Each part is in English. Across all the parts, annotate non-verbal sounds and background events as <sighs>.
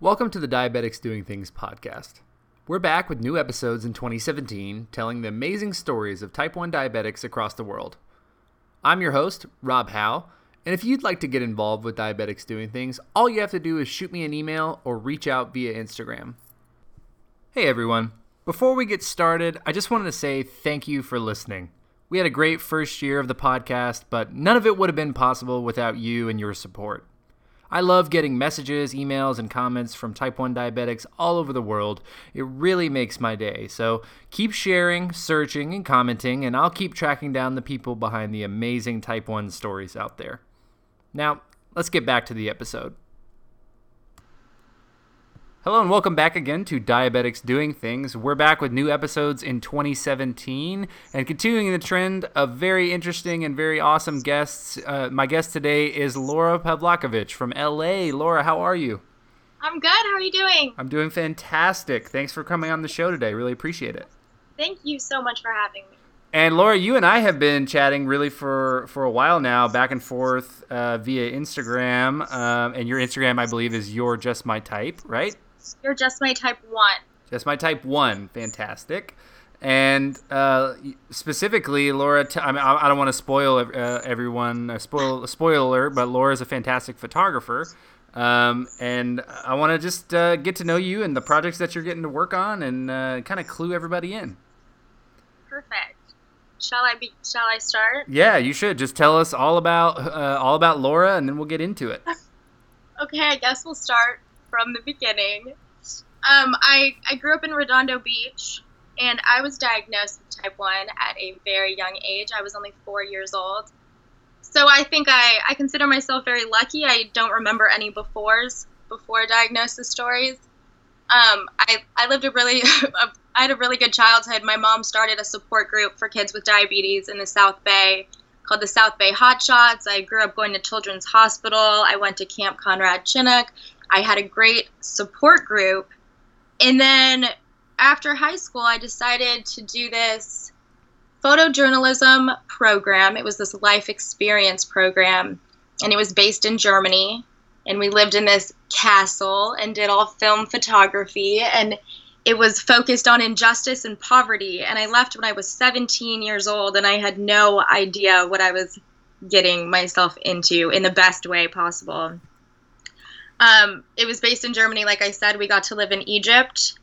Welcome to the Diabetics Doing Things podcast. We're back with new episodes in 2017 telling the amazing stories of type 1 diabetics across the world. I'm your host, Rob Howe, and if you'd like to get involved with Diabetics Doing Things, all you have to do is shoot me an email or reach out via Instagram. Hey everyone. Before we get started, I just wanted to say thank you for listening. We had a great first year of the podcast, but none of it would have been possible without you and your support. I love getting messages, emails, and comments from type 1 diabetics all over the world. It really makes my day. So keep sharing, searching, and commenting, and I'll keep tracking down the people behind the amazing type 1 stories out there. Now, let's get back to the episode. Hello and welcome back again to Diabetics Doing Things. We're back with new episodes in 2017 and continuing the trend of very interesting and very awesome guests. Uh, my guest today is Laura Pavlakovich from LA. Laura, how are you? I'm good. How are you doing? I'm doing fantastic. Thanks for coming on the show today. Really appreciate it. Thank you so much for having me. And Laura, you and I have been chatting really for, for a while now, back and forth uh, via Instagram. Um, and your Instagram, I believe, is You're Just My Type, right? You're just my type one. Just my type one. Fantastic. And uh, specifically, Laura, t- I, mean, I don't want to spoil uh, everyone, uh, spoil spoiler, but Laura is a fantastic photographer. Um, and I want to just uh, get to know you and the projects that you're getting to work on, and uh, kind of clue everybody in. Perfect. Shall I be? Shall I start? Yeah, you should. Just tell us all about uh, all about Laura, and then we'll get into it. <laughs> okay, I guess we'll start from the beginning. Um, I, I grew up in Redondo Beach, and I was diagnosed with type 1 at a very young age. I was only four years old. So I think I, I consider myself very lucky. I don't remember any befores, before diagnosis stories. Um, I, I lived a really, <laughs> I had a really good childhood. My mom started a support group for kids with diabetes in the South Bay called the South Bay Hot Shots. I grew up going to Children's Hospital. I went to Camp Conrad Chinnock. I had a great support group. And then after high school, I decided to do this photojournalism program. It was this life experience program, and it was based in Germany. And we lived in this castle and did all film photography. And it was focused on injustice and poverty. And I left when I was 17 years old, and I had no idea what I was getting myself into in the best way possible. Um, it was based in Germany, like I said. We got to live in Egypt,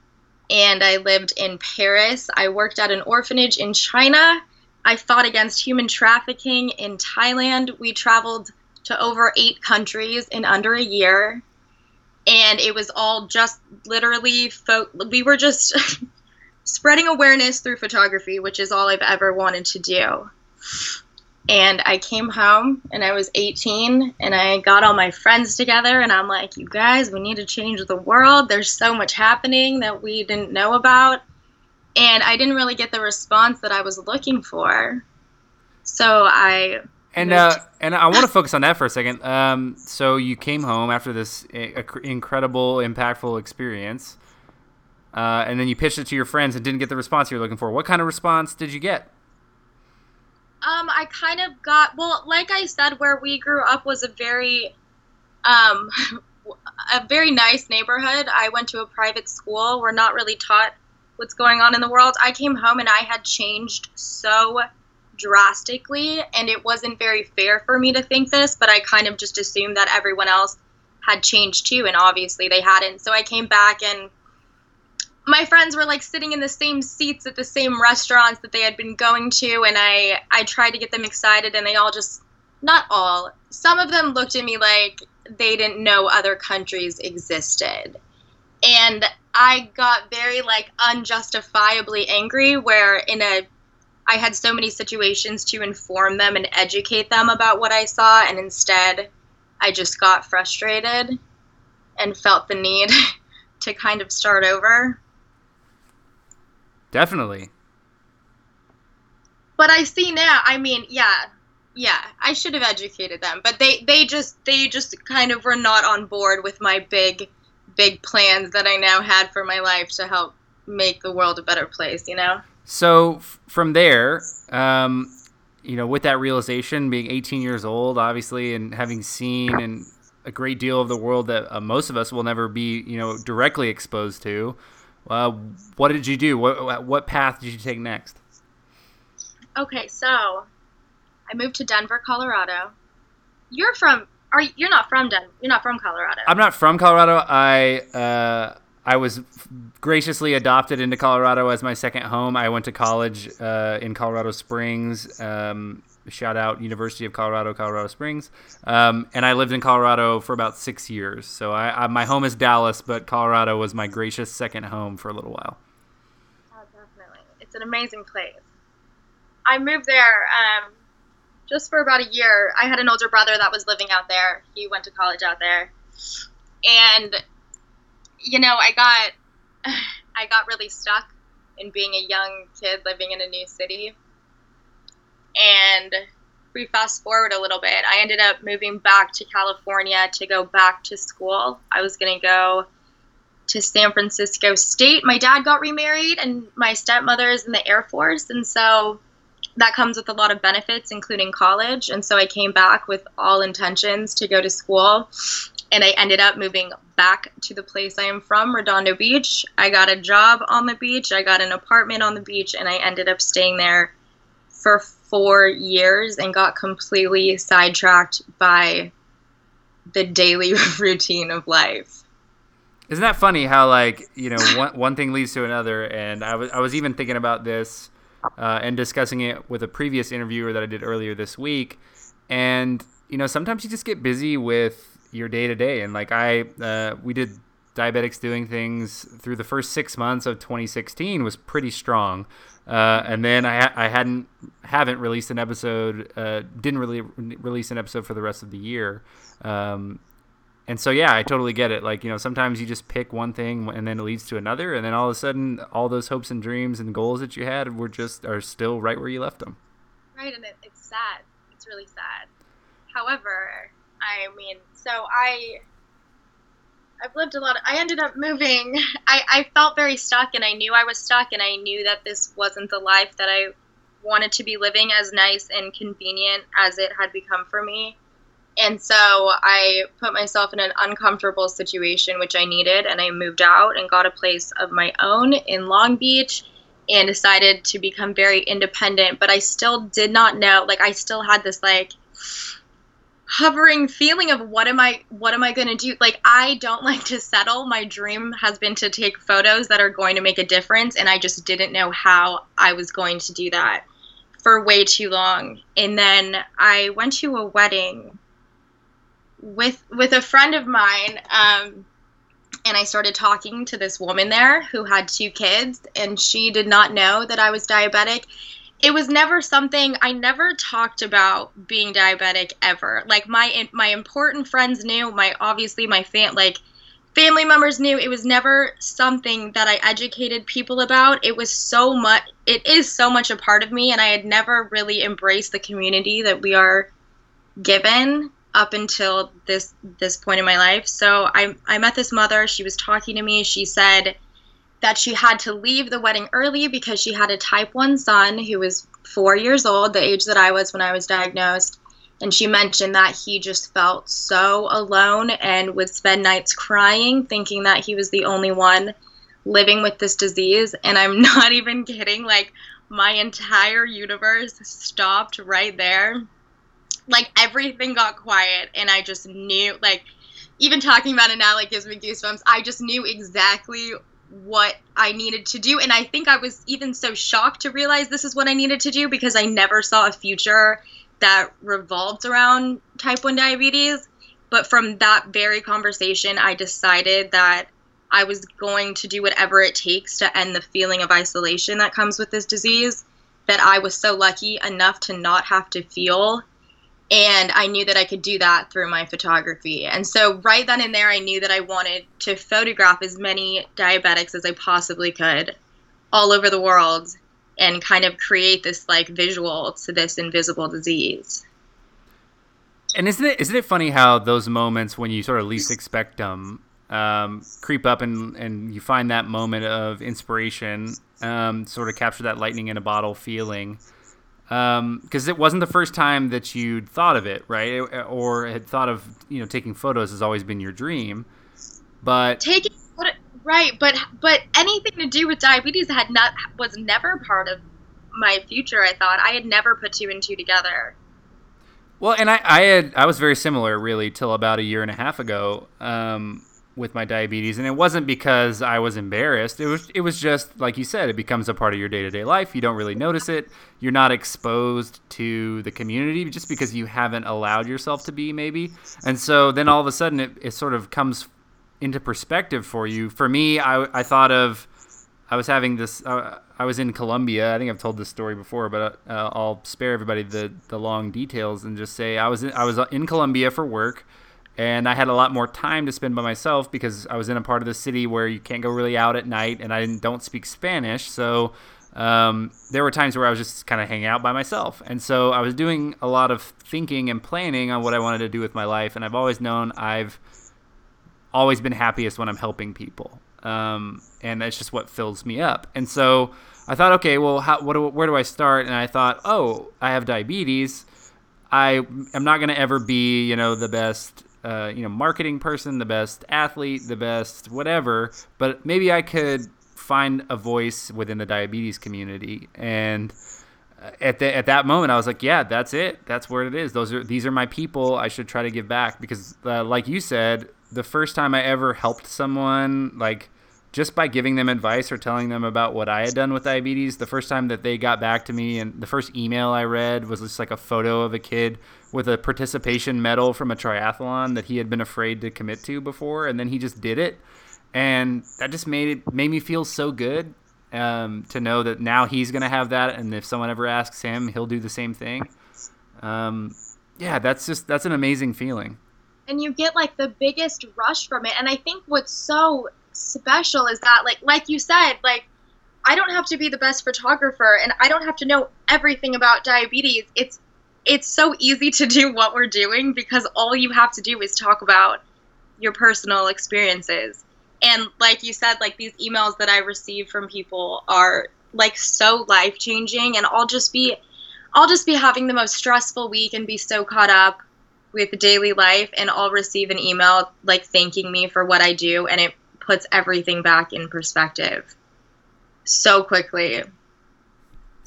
and I lived in Paris. I worked at an orphanage in China. I fought against human trafficking in Thailand. We traveled to over eight countries in under a year. And it was all just literally, fo- we were just <laughs> spreading awareness through photography, which is all I've ever wanted to do. And I came home and I was 18 and I got all my friends together and I'm like, you guys, we need to change the world. There's so much happening that we didn't know about. And I didn't really get the response that I was looking for. So I. And uh, and I want to focus on that for a second. Um, so you came home after this incredible, impactful experience, uh, and then you pitched it to your friends and didn't get the response you were looking for. What kind of response did you get? Um, I kind of got well, like I said, where we grew up was a very, um, <laughs> a very nice neighborhood. I went to a private school. We're not really taught what's going on in the world. I came home and I had changed so drastically, and it wasn't very fair for me to think this, but I kind of just assumed that everyone else had changed too, and obviously they hadn't. So I came back and my friends were like sitting in the same seats at the same restaurants that they had been going to and i i tried to get them excited and they all just not all some of them looked at me like they didn't know other countries existed. And i got very like unjustifiably angry where in a i had so many situations to inform them and educate them about what i saw and instead i just got frustrated and felt the need <laughs> to kind of start over Definitely. But I see now. I mean, yeah, yeah. I should have educated them, but they they just they just kind of were not on board with my big big plans that I now had for my life to help make the world a better place. You know. So f- from there, um, you know, with that realization, being 18 years old, obviously, and having seen and a great deal of the world that uh, most of us will never be, you know, directly exposed to. Uh, what did you do? What what path did you take next? Okay, so I moved to Denver, Colorado. You're from are you, you're not from Denver. You're not from Colorado. I'm not from Colorado. I uh, I was graciously adopted into Colorado as my second home. I went to college uh, in Colorado Springs. Um, shout out University of Colorado, Colorado Springs. Um, and I lived in Colorado for about six years. So I, I, my home is Dallas, but Colorado was my gracious second home for a little while. Oh, definitely. It's an amazing place. I moved there um, just for about a year. I had an older brother that was living out there. He went to college out there. And, you know, I got. <sighs> I got really stuck in being a young kid living in a new city and we fast forward a little bit. I ended up moving back to California to go back to school. I was going to go to San Francisco State. My dad got remarried, and my stepmother is in the Air Force. And so that comes with a lot of benefits, including college. And so I came back with all intentions to go to school. And I ended up moving back to the place I am from, Redondo Beach. I got a job on the beach, I got an apartment on the beach, and I ended up staying there for four years and got completely sidetracked by the daily <laughs> routine of life. Isn't that funny how like you know one one thing leads to another? And I was I was even thinking about this uh, and discussing it with a previous interviewer that I did earlier this week. And you know sometimes you just get busy with your day to day. And like I uh, we did diabetics doing things through the first six months of 2016 was pretty strong. Uh, and then I, I hadn't haven't released an episode, uh, didn't really re- release an episode for the rest of the year. Um, and so yeah, I totally get it. Like you know, sometimes you just pick one thing and then it leads to another, and then all of a sudden, all those hopes and dreams and goals that you had were just are still right where you left them. Right, and it, it's sad. It's really sad. However, I mean, so I I've lived a lot. Of, I ended up moving. <laughs> I, I felt very stuck, and I knew I was stuck, and I knew that this wasn't the life that I wanted to be living, as nice and convenient as it had become for me. And so I put myself in an uncomfortable situation, which I needed, and I moved out and got a place of my own in Long Beach and decided to become very independent. But I still did not know, like, I still had this, like, hovering feeling of what am I what am I going to do? Like I don't <laughs> like to settle. My dream has been to take photos that are going to make a difference and I just didn't know how I was going to do that for way too long. And then I went to a wedding with with a friend of mine um, and I started talking to this woman there who had two kids and she did not know that I was diabetic it was never something I never talked about being diabetic ever. Like my my important friends knew, my obviously my fan like family members knew it was never something that I educated people about. It was so much it is so much a part of me and I had never really embraced the community that we are given up until this this point in my life. So I I met this mother, she was talking to me, she said that she had to leave the wedding early because she had a type 1 son who was four years old, the age that I was when I was diagnosed. And she mentioned that he just felt so alone and would spend nights crying, thinking that he was the only one living with this disease. And I'm <laughs> not even kidding. Like, my entire universe stopped right there. Like, everything got quiet, and I just knew, like, even talking about it now, like, gives me goosebumps. I just knew exactly what I needed to do. And I think I was even so shocked to realize this is what I needed to do because I never saw a future that revolved around type 1 diabetes. But from that very conversation, I decided that I was going to do whatever it takes to end the feeling of isolation that comes with this disease. That I was so lucky enough to not have to feel and I knew that I could do that through my photography. And so, right then and there, I knew that I wanted to photograph as many diabetics as I possibly could all over the world and kind of create this like visual to this invisible disease. And isn't it isn't it funny how those moments when you sort of least expect them um, creep up and and you find that moment of inspiration, um, sort of capture that lightning in a bottle feeling. Because um, it wasn't the first time that you'd thought of it, right? Or had thought of you know taking photos has always been your dream, but taking right, but but anything to do with diabetes had not was never part of my future. I thought I had never put two and two together. Well, and I, I had I was very similar really till about a year and a half ago. Um, with my diabetes and it wasn't because I was embarrassed. It was it was just like you said, it becomes a part of your day-to-day life. You don't really notice it. You're not exposed to the community just because you haven't allowed yourself to be maybe. And so then all of a sudden it, it sort of comes into perspective for you. For me, I, I thought of I was having this uh, I was in Colombia. I think I've told this story before, but uh, I'll spare everybody the the long details and just say I was in, I was in Colombia for work and I had a lot more time to spend by myself because I was in a part of the city where you can't go really out at night, and I don't speak Spanish, so um, there were times where I was just kind of hanging out by myself, and so I was doing a lot of thinking and planning on what I wanted to do with my life, and I've always known I've always been happiest when I'm helping people, um, and that's just what fills me up, and so. I thought, okay, well, how, where do I start? And I thought, oh, I have diabetes. I am not going to ever be, you know, the best uh, you know marketing person, the best athlete, the best whatever, but maybe I could find a voice within the diabetes community and uh, at the, at that moment I was like, yeah, that's it. That's where it is. Those are these are my people. I should try to give back because uh, like you said, the first time I ever helped someone like just by giving them advice or telling them about what I had done with diabetes, the first time that they got back to me and the first email I read was just like a photo of a kid with a participation medal from a triathlon that he had been afraid to commit to before, and then he just did it, and that just made it made me feel so good um, to know that now he's gonna have that, and if someone ever asks him, he'll do the same thing. Um, yeah, that's just that's an amazing feeling. And you get like the biggest rush from it, and I think what's so special is that like like you said like I don't have to be the best photographer and I don't have to know everything about diabetes. It's it's so easy to do what we're doing because all you have to do is talk about your personal experiences. And like you said, like these emails that I receive from people are like so life changing and I'll just be I'll just be having the most stressful week and be so caught up with daily life and I'll receive an email like thanking me for what I do and it puts everything back in perspective so quickly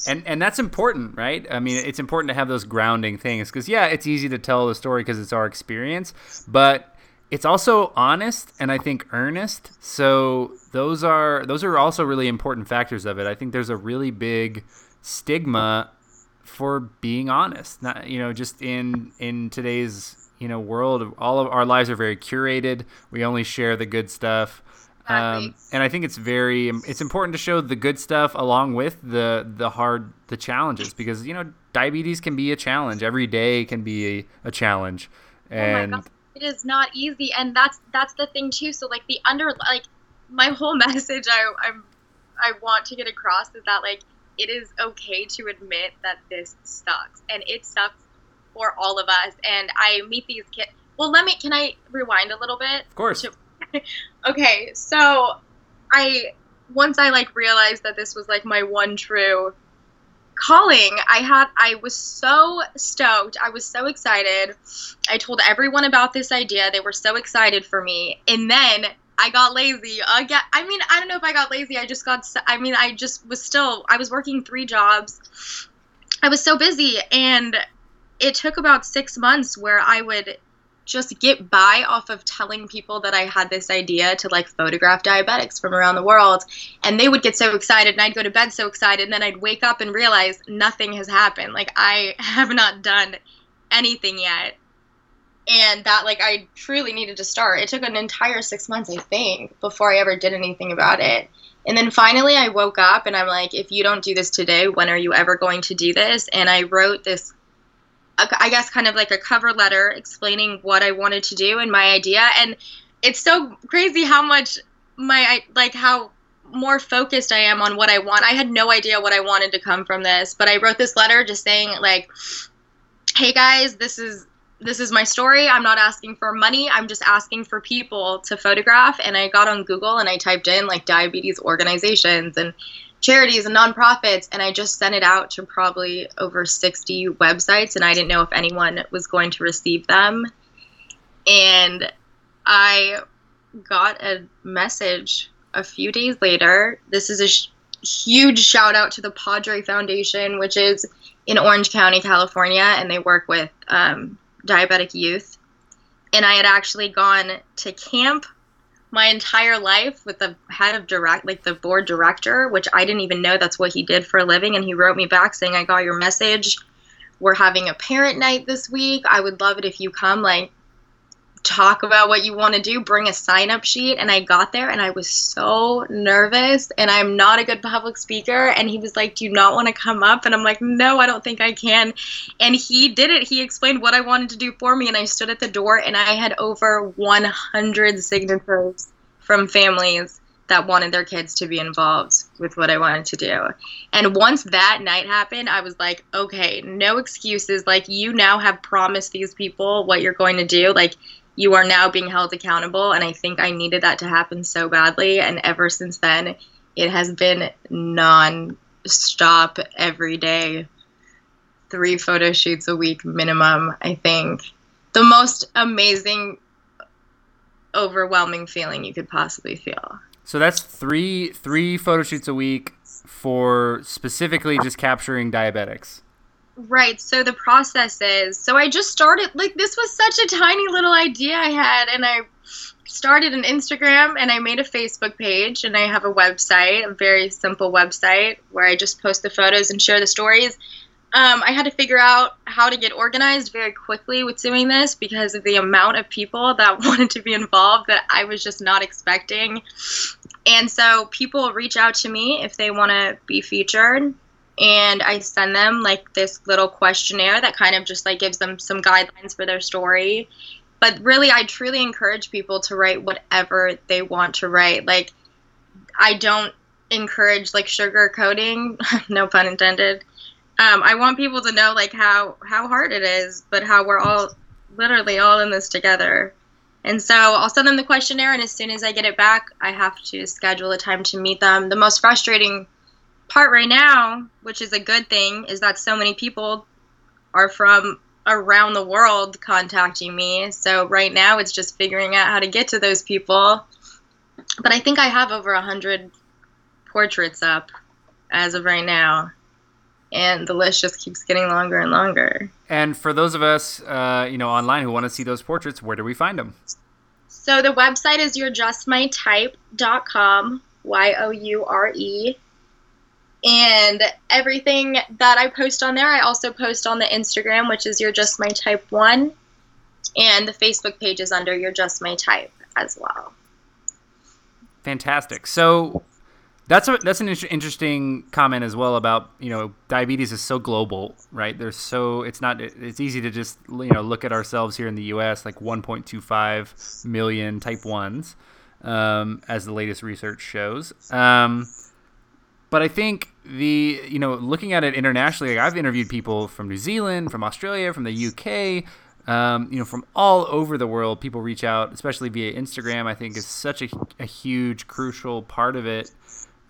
and and that's important right? I mean it's important to have those grounding things because yeah it's easy to tell the story because it's our experience but it's also honest and i think earnest. So those are those are also really important factors of it. I think there's a really big stigma for being honest. Not you know just in in today's you know world all of our lives are very curated. We only share the good stuff. Um, and I think it's very it's important to show the good stuff along with the the hard the challenges because you know diabetes can be a challenge. Every day can be a, a challenge. Oh and oh it is not easy. And that's that's the thing too. So like the under like my whole <laughs> message I I'm I want to get across is that like it is okay to admit that this sucks. And it sucks for all of us. And I meet these kids well let me can I rewind a little bit? Of course. To, <laughs> okay, so I once I like realized that this was like my one true calling, I had I was so stoked. I was so excited. I told everyone about this idea. They were so excited for me. And then I got lazy again. I mean, I don't know if I got lazy. I just got I mean, I just was still I was working 3 jobs. I was so busy and it took about 6 months where I would just get by off of telling people that I had this idea to like photograph diabetics from around the world. And they would get so excited, and I'd go to bed so excited, and then I'd wake up and realize nothing has happened. Like, I <laughs> have not done anything yet. And that, like, I truly needed to start. It took an entire six months, I think, before I ever did anything about it. And then finally, I woke up and I'm like, if you don't do this today, when are you ever going to do this? And I wrote this I guess kind of like a cover letter explaining what I wanted to do and my idea. And it's so crazy how much my like how more focused I am on what I want. I had no idea what I wanted to come from this, but I wrote this letter just saying like, "Hey guys, this is this is my story. I'm not asking for money. I'm just asking for people to photograph." And I got on Google and I typed in like diabetes organizations and charities and nonprofits and I just sent it out to probably over 60 websites and I didn't know if anyone was going to receive them. And I got a message a few days later. This is a sh- huge shout out to the Padre Foundation, which is in Orange County, California, and they work with um, diabetic youth. And I had actually gone to camp my entire life with the head of direct, like the board director, which I didn't even know that's what he did for a living. And he wrote me back saying, I got your message. We're having a parent night this week. I would love it if you come. Like, talk about what you want to do, bring a sign up sheet. And I got there and I was so nervous and I'm not a good public speaker. And he was like, Do you not want to come up? And I'm like, No, I don't think I can. And he did it. He explained what I wanted to do for me. And I stood at the door and I had over 100 signatures from families that wanted their kids to be involved with what I wanted to do. And once that night happened, I was like, okay, no excuses. Like, you now have promised these people what you're going to do. Like, you are now being held accountable. And I think I needed that to happen so badly. And ever since then, it has been non stop every day, three photo shoots a week minimum. I think the most amazing, overwhelming feeling you could possibly feel. So that's three three photo shoots a week for specifically just capturing diabetics. Right. So the process is so I just started like this was such a tiny little idea I had and I started an Instagram and I made a Facebook page and I have a website, a very simple website where I just post the photos and share the stories. Um, I had to figure out how to get organized very quickly with doing this because of the amount of people that <laughs> wanted to be involved that I was just not expecting. And so people reach out to me if they want to be featured and I send them like this little questionnaire that kind of just like gives them some guidelines for their story. But really, I truly encourage people to write whatever they want to write. Like, I don't encourage like sugarcoating, <laughs> no pun intended. Um, I want people to know like how how hard it is, but how we're all literally all in this together. And so I'll send them the questionnaire, and as soon as I get it back, I have to schedule a time to meet them. The most frustrating part right now, which is a good thing, is that so many people are from around the world contacting me. So right now it's just figuring out how to get to those people. But I think I have over a hundred portraits up as of right now. And the list just keeps getting longer and longer. And for those of us, uh, you know, online who want to see those portraits, where do we find them? So the website is yourejustmytype.com, Y O U R E and everything that I post on there, I also post on the Instagram, which is You're Just My Type One, and the Facebook page is under You're Just My Type as well. Fantastic. So that's a, that's an interesting comment as well about you know diabetes is so global, right? There's so it's not it's easy to just you know look at ourselves here in the U.S. like 1.25 million type ones, um, as the latest research shows. Um, but I think the you know looking at it internationally, like I've interviewed people from New Zealand, from Australia, from the UK. Um, you know, from all over the world, people reach out, especially via Instagram. I think is such a, a huge, crucial part of it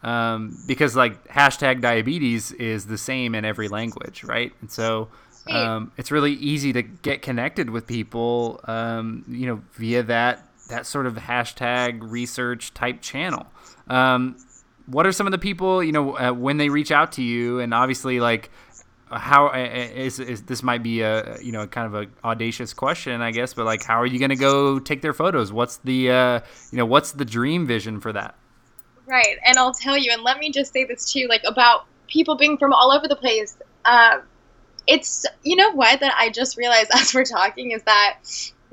um, because like hashtag diabetes is the same in every language, right? And so um, it's really easy to get connected with people, um, you know, via that that sort of hashtag research type channel. What are some of the people you know uh, when they reach out to you? And obviously like how is, is this might be a you know kind of a audacious question i guess but like how are you going to go take their photos? What's the uh, you know what's the dream vision for that? Right and i'll tell you and let me just say this too like about people being from all over the place. Uh, it's you know what that i just realized <laughs> as we're talking is that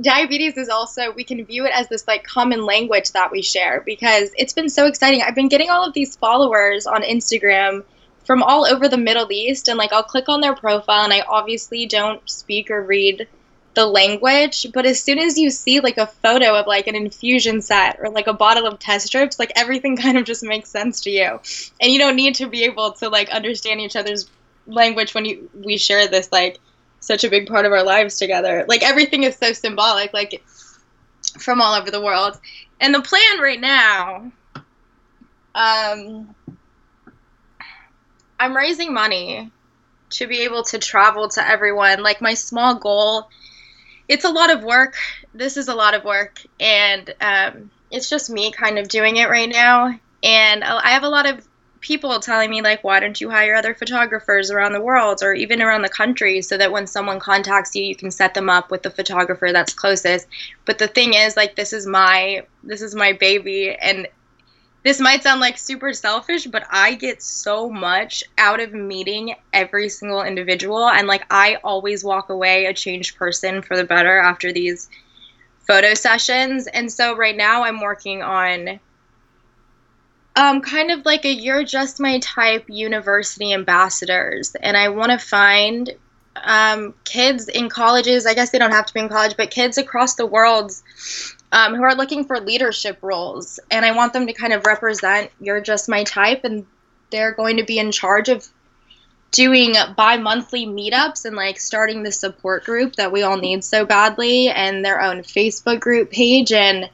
diabetes is also we can view it as this like common language that we share because it's been so exciting. I've been getting all of these followers on Instagram from all over the Middle East and like I'll click on their profile and I obviously don't speak or read the language, but as soon as you see like a photo of like an infusion set or like a bottle of test strips, like everything <laughs> kind of just makes sense to you. And you don't need to be able to like understand each other's language when you we share this like such a big part of our lives together. Like everything is so symbolic, like from all over the world. And the plan right now, um, I'm raising money to be able to travel to everyone. Like my small goal, it's a lot of work. This is a lot of work, and um, it's just me kind of doing it right now. And I have a lot of people telling me like why don't you hire other photographers around the world or even around the country so that when someone contacts you you can set them up with the photographer that's closest? But the thing is like this is my this is my baby and this might sound like super selfish but i get so much out of meeting every single individual and like i always walk away a changed person for the better after these photo sessions. And so right now i'm working on um, kind of like a you're just my type university ambassadors. And i want to find um, kids in colleges i guess they don't have to be in college but kids across the world um, who are looking for leadership roles. And i want them to kind of represent you're just my type and they're going to be in charge of doing bi-monthly meetups and like starting the support group that we all need so badly and their own facebook group page and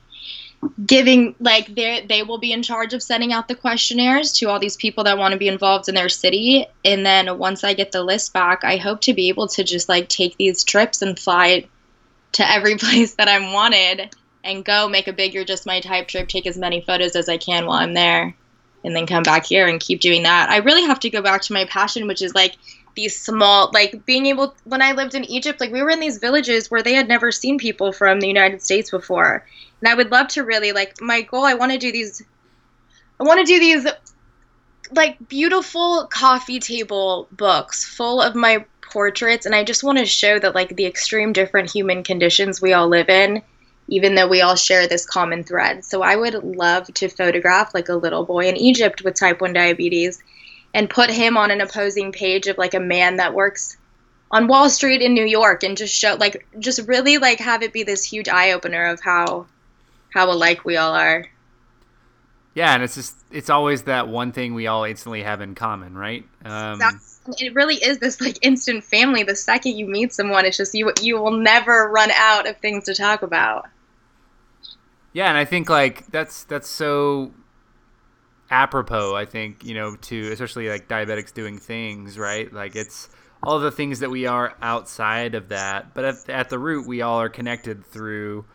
giving like they they will be in charge of sending out the questionnaires to all these people that want to be involved in their city. And then once i get the list back i hope to be able to just like take these trips and fly to every <laughs> place that i'm wanted and go make a big you're just my type trip take as many photos as i can while i'm there and then come back here and keep doing that. I really have to go back to my passion which is like these small like being able when i lived in egypt like we were in these villages where they had never seen people from the united states before. And i would love to really like my goal i want to do these i want to do these like beautiful coffee table books full of my portraits. And i just want to show that like the extreme different human conditions we all live in even though we all share this common thread. So i would love to photograph like a little boy in egypt with type 1 diabetes and put him on an opposing page of like a man that works on Wall Street in New York and just show like just really like have it be this huge eye opener of how how alike we all are. Yeah, and it's just it's always that one thing we all instantly have in common, right? Um, it really is this like instant family. The second you meet someone, it's just you you will never run out of things to talk about. Yeah, and I think like that's that's so apropos i think you know to especially like diabetics doing things right? Like it's all the things that we are outside of that but at, at the root we all are connected through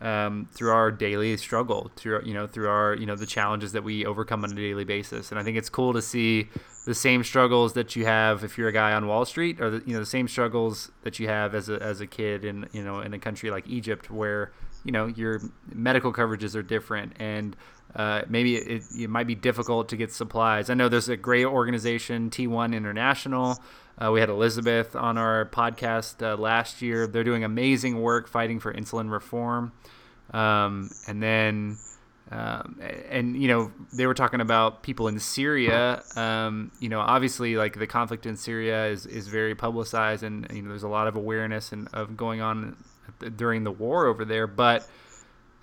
um, through our daily struggle through you know through our you know the challenges that we overcome on a daily basis. And i think it's cool to see the same struggles that you have if you're a guy on wall street or the, you know the same struggles that you have as a, as a kid in you know in a country like egypt where you know your medical coverages are different and uh, maybe it, it, might be difficult to get supplies. I know there's a great organization, T1 International. Uh, we had Elizabeth on our podcast uh, last year. They're doing amazing work fighting for insulin reform. Um, and then, um, and you know, they were talking about people in Syria. Um, you know, obviously, like the conflict in Syria is, is very publicized, and you know, there's a lot of awareness and of going on during the war over there. But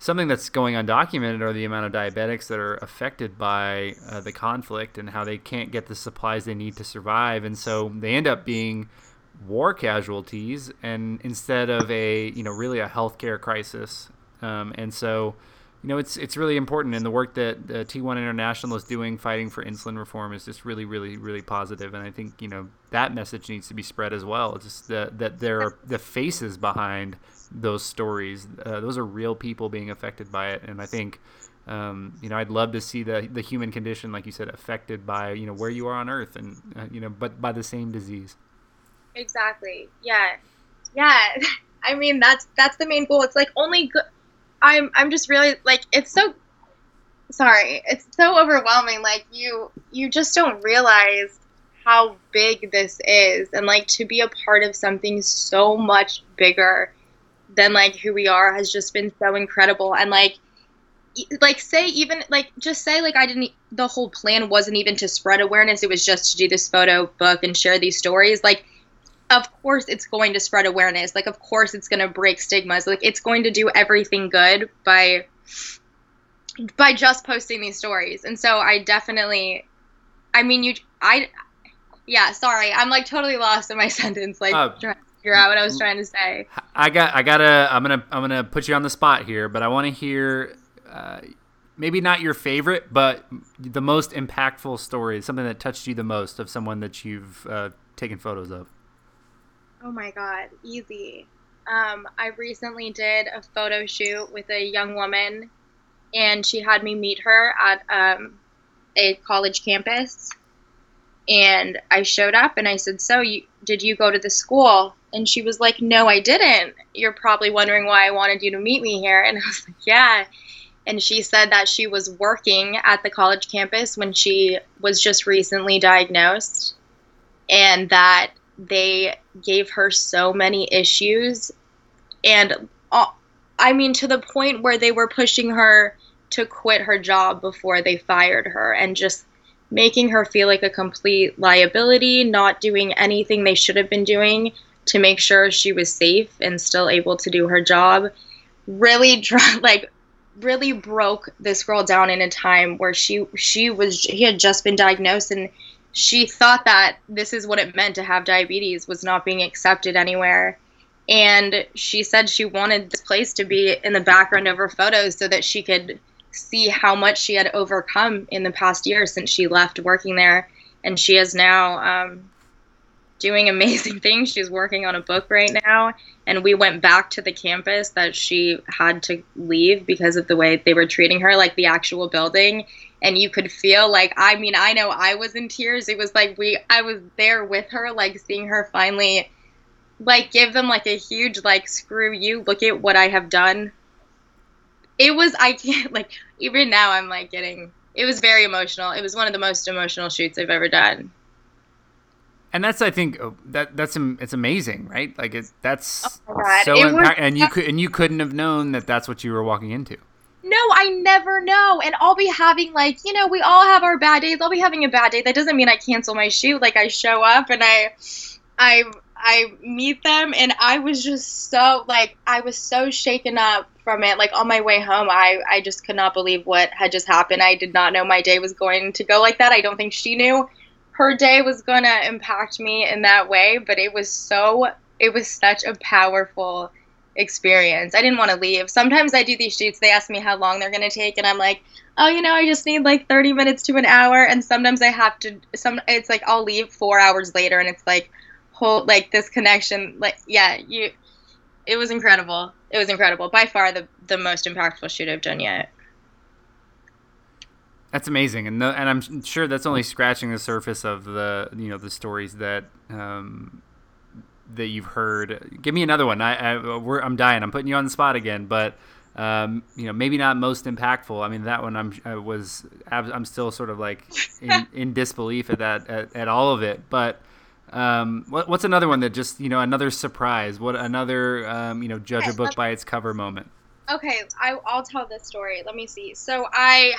something that's going undocumented are the amount of diabetics that are affected by uh, the conflict and how they can't get the supplies they need to survive, and so they end up being war casualties, and instead of a you know really a healthcare crisis, um, and so. You know, it's it's really important, and the work that uh, T1 International is doing, fighting for insulin reform, is just really, really, really positive. And I think you know that message needs to be spread as well. It's just that that there are the faces behind those stories. Uh, those are real people being affected by it, and I think. Um, you know, I'd love to see the the human condition, like you said, affected by you know where you are on Earth, and uh, you know, but by the same disease. Exactly. Yeah. Yeah. <laughs> I mean, that's that's the main goal. It's like only good. I'm I'm just really like it's so. Sorry, it's so overwhelming. Like you you just don't realize how big this is, and like to be a part of something so much bigger than like who we are has just been so incredible. And like like say even like just say like I didn't the whole plan wasn't even to spread awareness. It was just to do this photo book and share these stories. Like of course it's going to spread awareness. Like of course it's going to break stigmas. Like it's going to do everything good by by just posting these stories. And so I definitely I mean you I yeah sorry. I'm like totally lost in my <laughs> sentence like uh, figure out what I was trying to say. I got, I gotta, I'm gonna, I'm gonna put you on the spot here, but I want to hear, uh, maybe not your favorite, but the most impactful story, something that touched you the most of someone that you've uh, taken photos of? Oh my God, easy. Um, I recently did a photo shoot with a young woman, and she had me meet her at um, a college campus. And I showed up and I said, So, you, did you go to the school? And she was like, No, I didn't. You're probably wondering why I wanted you to meet me here. <laughs> And I was like, Yeah. And she said that she was working at the college campus when she was just recently diagnosed and that they gave her so many issues. And uh, I mean, to the point where they were pushing her to quit her job before they fired her and just making her feel like a complete liability, not doing anything they should have been doing to make sure she was safe and still able to do her job. Really, <laughs> like, really broke this girl down in a time where she she was he had just been diagnosed and she thought that this is what it meant to have diabetes was not being accepted anywhere and she said she wanted this place to be in the background of her photos so that she could see how much she had overcome in the past year since she left working there. And she is now um, doing amazing <laughs> things. She's working on a book right now. And we went back to the campus that she had to leave because of the way they were treating her like the actual building. And you could feel like I mean I know I was in tears. It was like we I was there with her like seeing her finally like give them like a huge like screw you look at what I have done it was I can't <laughs> like even now I'm like getting it was very emotional it was one of the most emotional shoots I've ever done and that's I think oh, that that's it's amazing, right? Like it, that's oh so impact- and you could and you couldn't have known that that's what you were walking into. No, I never know. And I'll be having like, you know, we all have our bad days. I'll be having a bad day. That doesn't mean I cancel my shoot. Like I show up and I I I meet them and I was just so like I was so shaken up from it. Like on my way home, I I just could not believe what had just happened. I did not know my day was going to go like that. I don't think she knew her day was going to impact me in that way, but it was so it was such a powerful experience. I didn't want to leave. Sometimes I do these shoots, they ask me how long they're going to take and I'm like, "Oh, you know, I just need like 30 minutes to an hour." And sometimes I have to some it's like I'll leave 4 hours later and it's like whole like this connection like yeah, you it was incredible. It was incredible. By far the the most impactful shoot I've done yet. That's amazing, and the, and I'm sure that's only scratching the surface of the you know the stories that um, that you've heard. Give me another one. I, I am dying. I'm putting you on the spot again, but um, you know, maybe not most impactful. I mean, that one I'm I was I'm still sort of like in, <laughs> in disbelief at that at, at, all of it. But um, what, what's another one that just you know another surprise? What another um, you know judge a book by its cover moment? Okay, I, I'll tell this story. Let me see. So I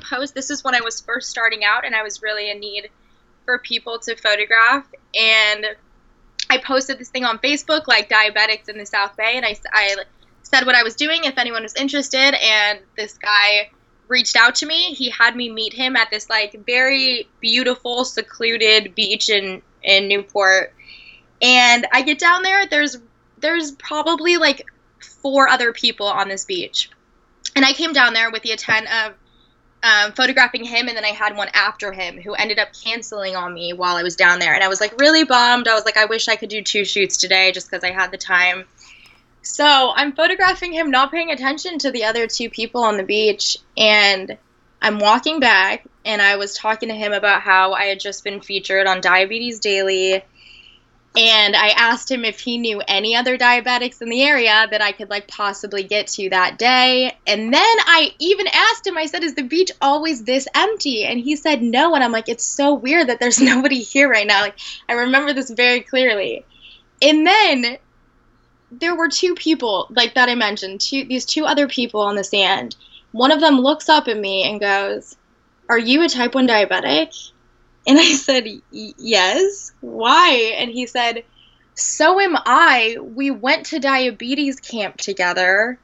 post. This is when I was first starting out, and I was really in need for people to photograph and I posted this thing on Facebook, like diabetics in the South Bay, and I, I said what I was doing if anyone was interested. And this guy reached out to me. He had me meet him at this like very beautiful, secluded beach in in Newport. And I get down there. There's there's probably like four other people on this beach, and I came down there with the intent of um, photographing him, and then I had one after him who ended up canceling on me while I was down there. And I was like really bummed. I was like, I wish I could do two shoots today just because I had the time. So I'm photographing him, not paying attention to the other two people on the beach. And I'm walking back, and I was talking to him about how I had just been featured on Diabetes Daily and I asked him if he knew any other diabetics in the area that I could like possibly get to that day. And then I even asked him, I said, Is the beach always this empty? And he said no. And I'm like, It's so weird that there's <laughs> nobody here right now. Like, I remember this very clearly. And then there were two people, like that I mentioned, two these two other people on the sand. One of them looks up at me and goes, Are you a type 1 diabetic? And I said, Yes. Why? And he said, So am I. We went to diabetes camp together.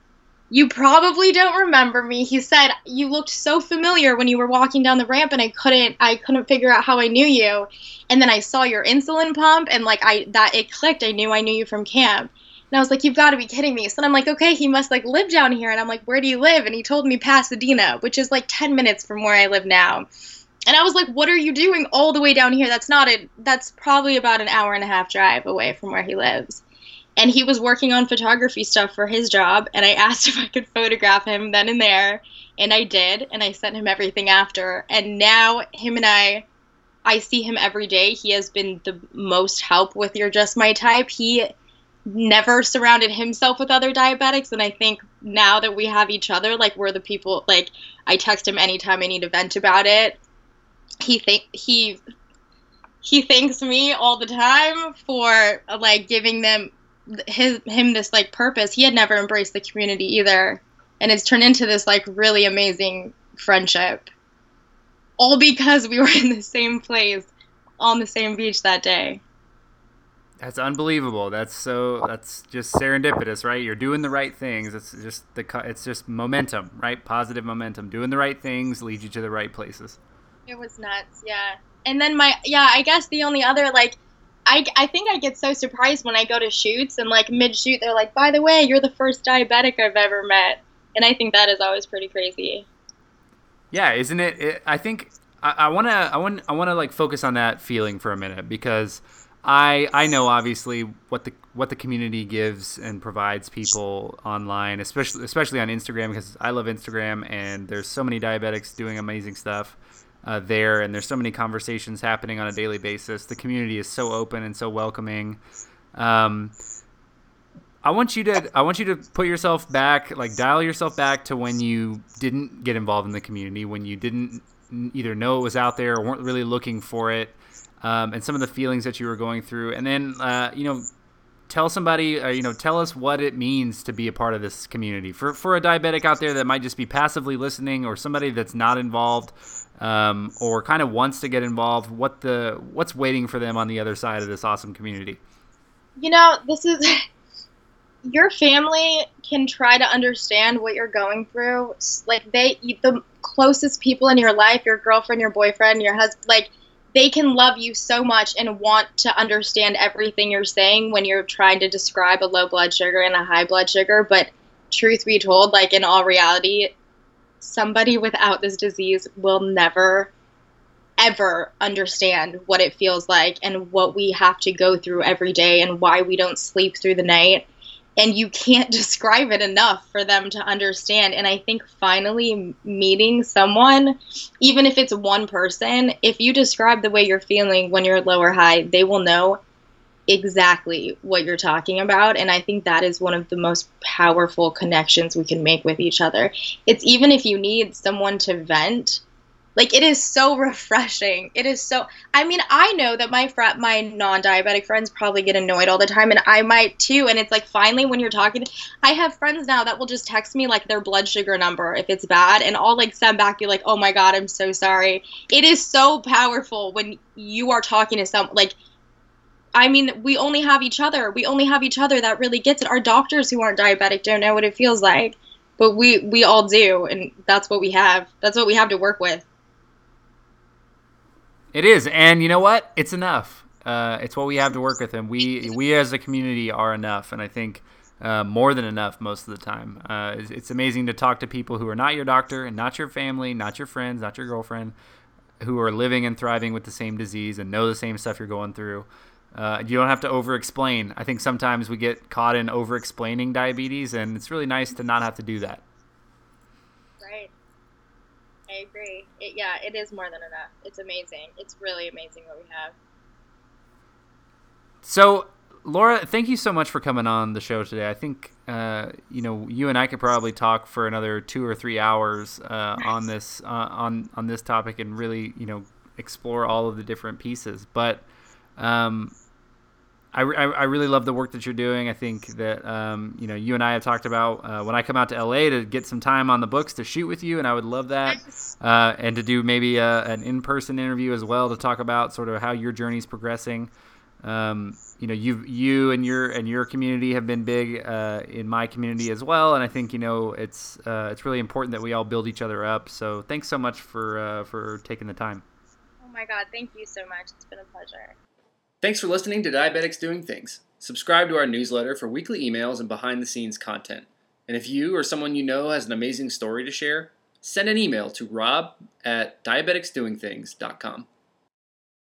You probably don't remember me. He said, You looked so familiar when you were walking down the ramp and I couldn't I couldn't figure out how I knew you. And then I saw your insulin pump and like I that it clicked. I knew I knew you from camp. And I was like, you've got to be kidding me. So then I'm like, okay, he must like live down here. And I'm like, where do you live? And he told me Pasadena, which is like 10 minutes from where I live now. And I was like, what are you doing all the way down here? That's not it. That's probably about an hour and a half drive away from where he lives. And he was working on photography stuff for his job. And I <laughs> asked if I could photograph him then and there. And I did. And I sent him everything after. And now him and I, I see him every day. He has been the most help with You're Just My Type. He never surrounded himself with other diabetics. And i think now that we have each other like we're the people like i text him anytime i need to vent about it. He think he he thanks me all the time for like giving them his him this like purpose. He had never embraced the community either. And it's turned into this like really amazing friendship. All because we were in the same place on the same beach that day that's unbelievable. That's so. That's just serendipitous, right? You're doing the right things. It's just the. It's just momentum, right? Positive momentum. Doing the right things leads you to the right places. It was nuts, yeah. And then my, yeah, I guess the only other like, I, I think I get so surprised when I go to shoots and like mid shoot they're like, by the way, you're the first diabetic I've ever met, and I think that is always pretty crazy. Yeah, isn't it? it I think I want to I want I want to like focus on that feeling for a minute because I I know obviously what the what the community gives and provides people online, especially especially on Instagram because I love Instagram and there's so many diabetics doing amazing stuff uh, there, and there's so many conversations happening on a daily basis. The community is so open and so welcoming. Um, I want you to I want you to put yourself back, like dial yourself back to when you didn't get involved in the community, when you didn't either know it was out there or weren't really looking for it um, and some of the feelings that you were going through, and then uh, you know tell somebody uh, you know tell us what it means to be a part of this community. For for a diabetic out there that might just be passively listening or somebody that's not involved um, or kind of wants to get involved what the what's waiting for them on the other side of this awesome community? You know this is <laughs> your family can try to understand what you're going through. Like they the closest people in your life your girlfriend your boyfriend your husband like they can love you so much and want to understand everything you're saying when you're trying to describe a low blood sugar and a high blood sugar. But truth be told, like in all reality, somebody without this disease will never ever understand what it feels like and what we have to go through every day and why we don't sleep through the night and you can't <laughs> describe it enough for them to understand. And i think finally meeting someone even if it's one person if you describe the way you're feeling when you're low or high they will know exactly what you're talking about. And i think that is one of the most powerful connections we can make with each other. It's even if you need someone to vent like it is so refreshing. It is so. I mean, I know that my fr- my non-diabetic friends probably get annoyed all the time, and I might too. And it's like finally when you're talking, I have friends now that will just text me like their blood sugar number if it's bad, and I'll like send back you like, oh my god, I'm so sorry. It is so powerful when you are talking to some like. I mean, we only have each other. We only have each other that really gets it. Our doctors who aren't diabetic don't know what it feels like, but we we all do, and that's what we have. That's what we have to work with. It is, and you know what? It's enough. Uh, it's what we have to work with, and we we as a community are enough, and I think uh, more than enough most of the time. Uh, it's, it's, amazing to talk to people who are not your doctor and not your family, not your friends, not your girlfriend, who are living and thriving with the same disease and know the same stuff you're going through. Uh, you don't have to over-explain. I think sometimes we get caught in over-explaining diabetes, and it's really nice to not have to do that. I agree. It, yeah, it is more than enough. It's amazing. It's really amazing what we have. So, Laura, thank you so much for coming on the show today. I think uh, you know you and I could probably talk for another two or three hours uh, on this uh, on on this topic and really you know explore all of the different pieces. But um, I, I, really love the work that you're doing. I think that um, you know you and I have talked about uh, when I come out to LA to get some time on the books to shoot with you, and I would love that, uh, and to do maybe a, an in-person interview as well to talk about sort of how your journey is progressing. Um, you know, you you and your and your community have been big uh, in my community as well, and I think you know it's uh, it's really important that we all build each other up. So thanks so much for uh, for taking the time. Oh my God, thank you so much. It's been a pleasure. Thanks for listening to Diabetics Doing Things. Subscribe to our newsletter for weekly emails and behind the scenes content. And if you or someone you know has an amazing story to share, send an email to rob at diabeticsdoingthings.com.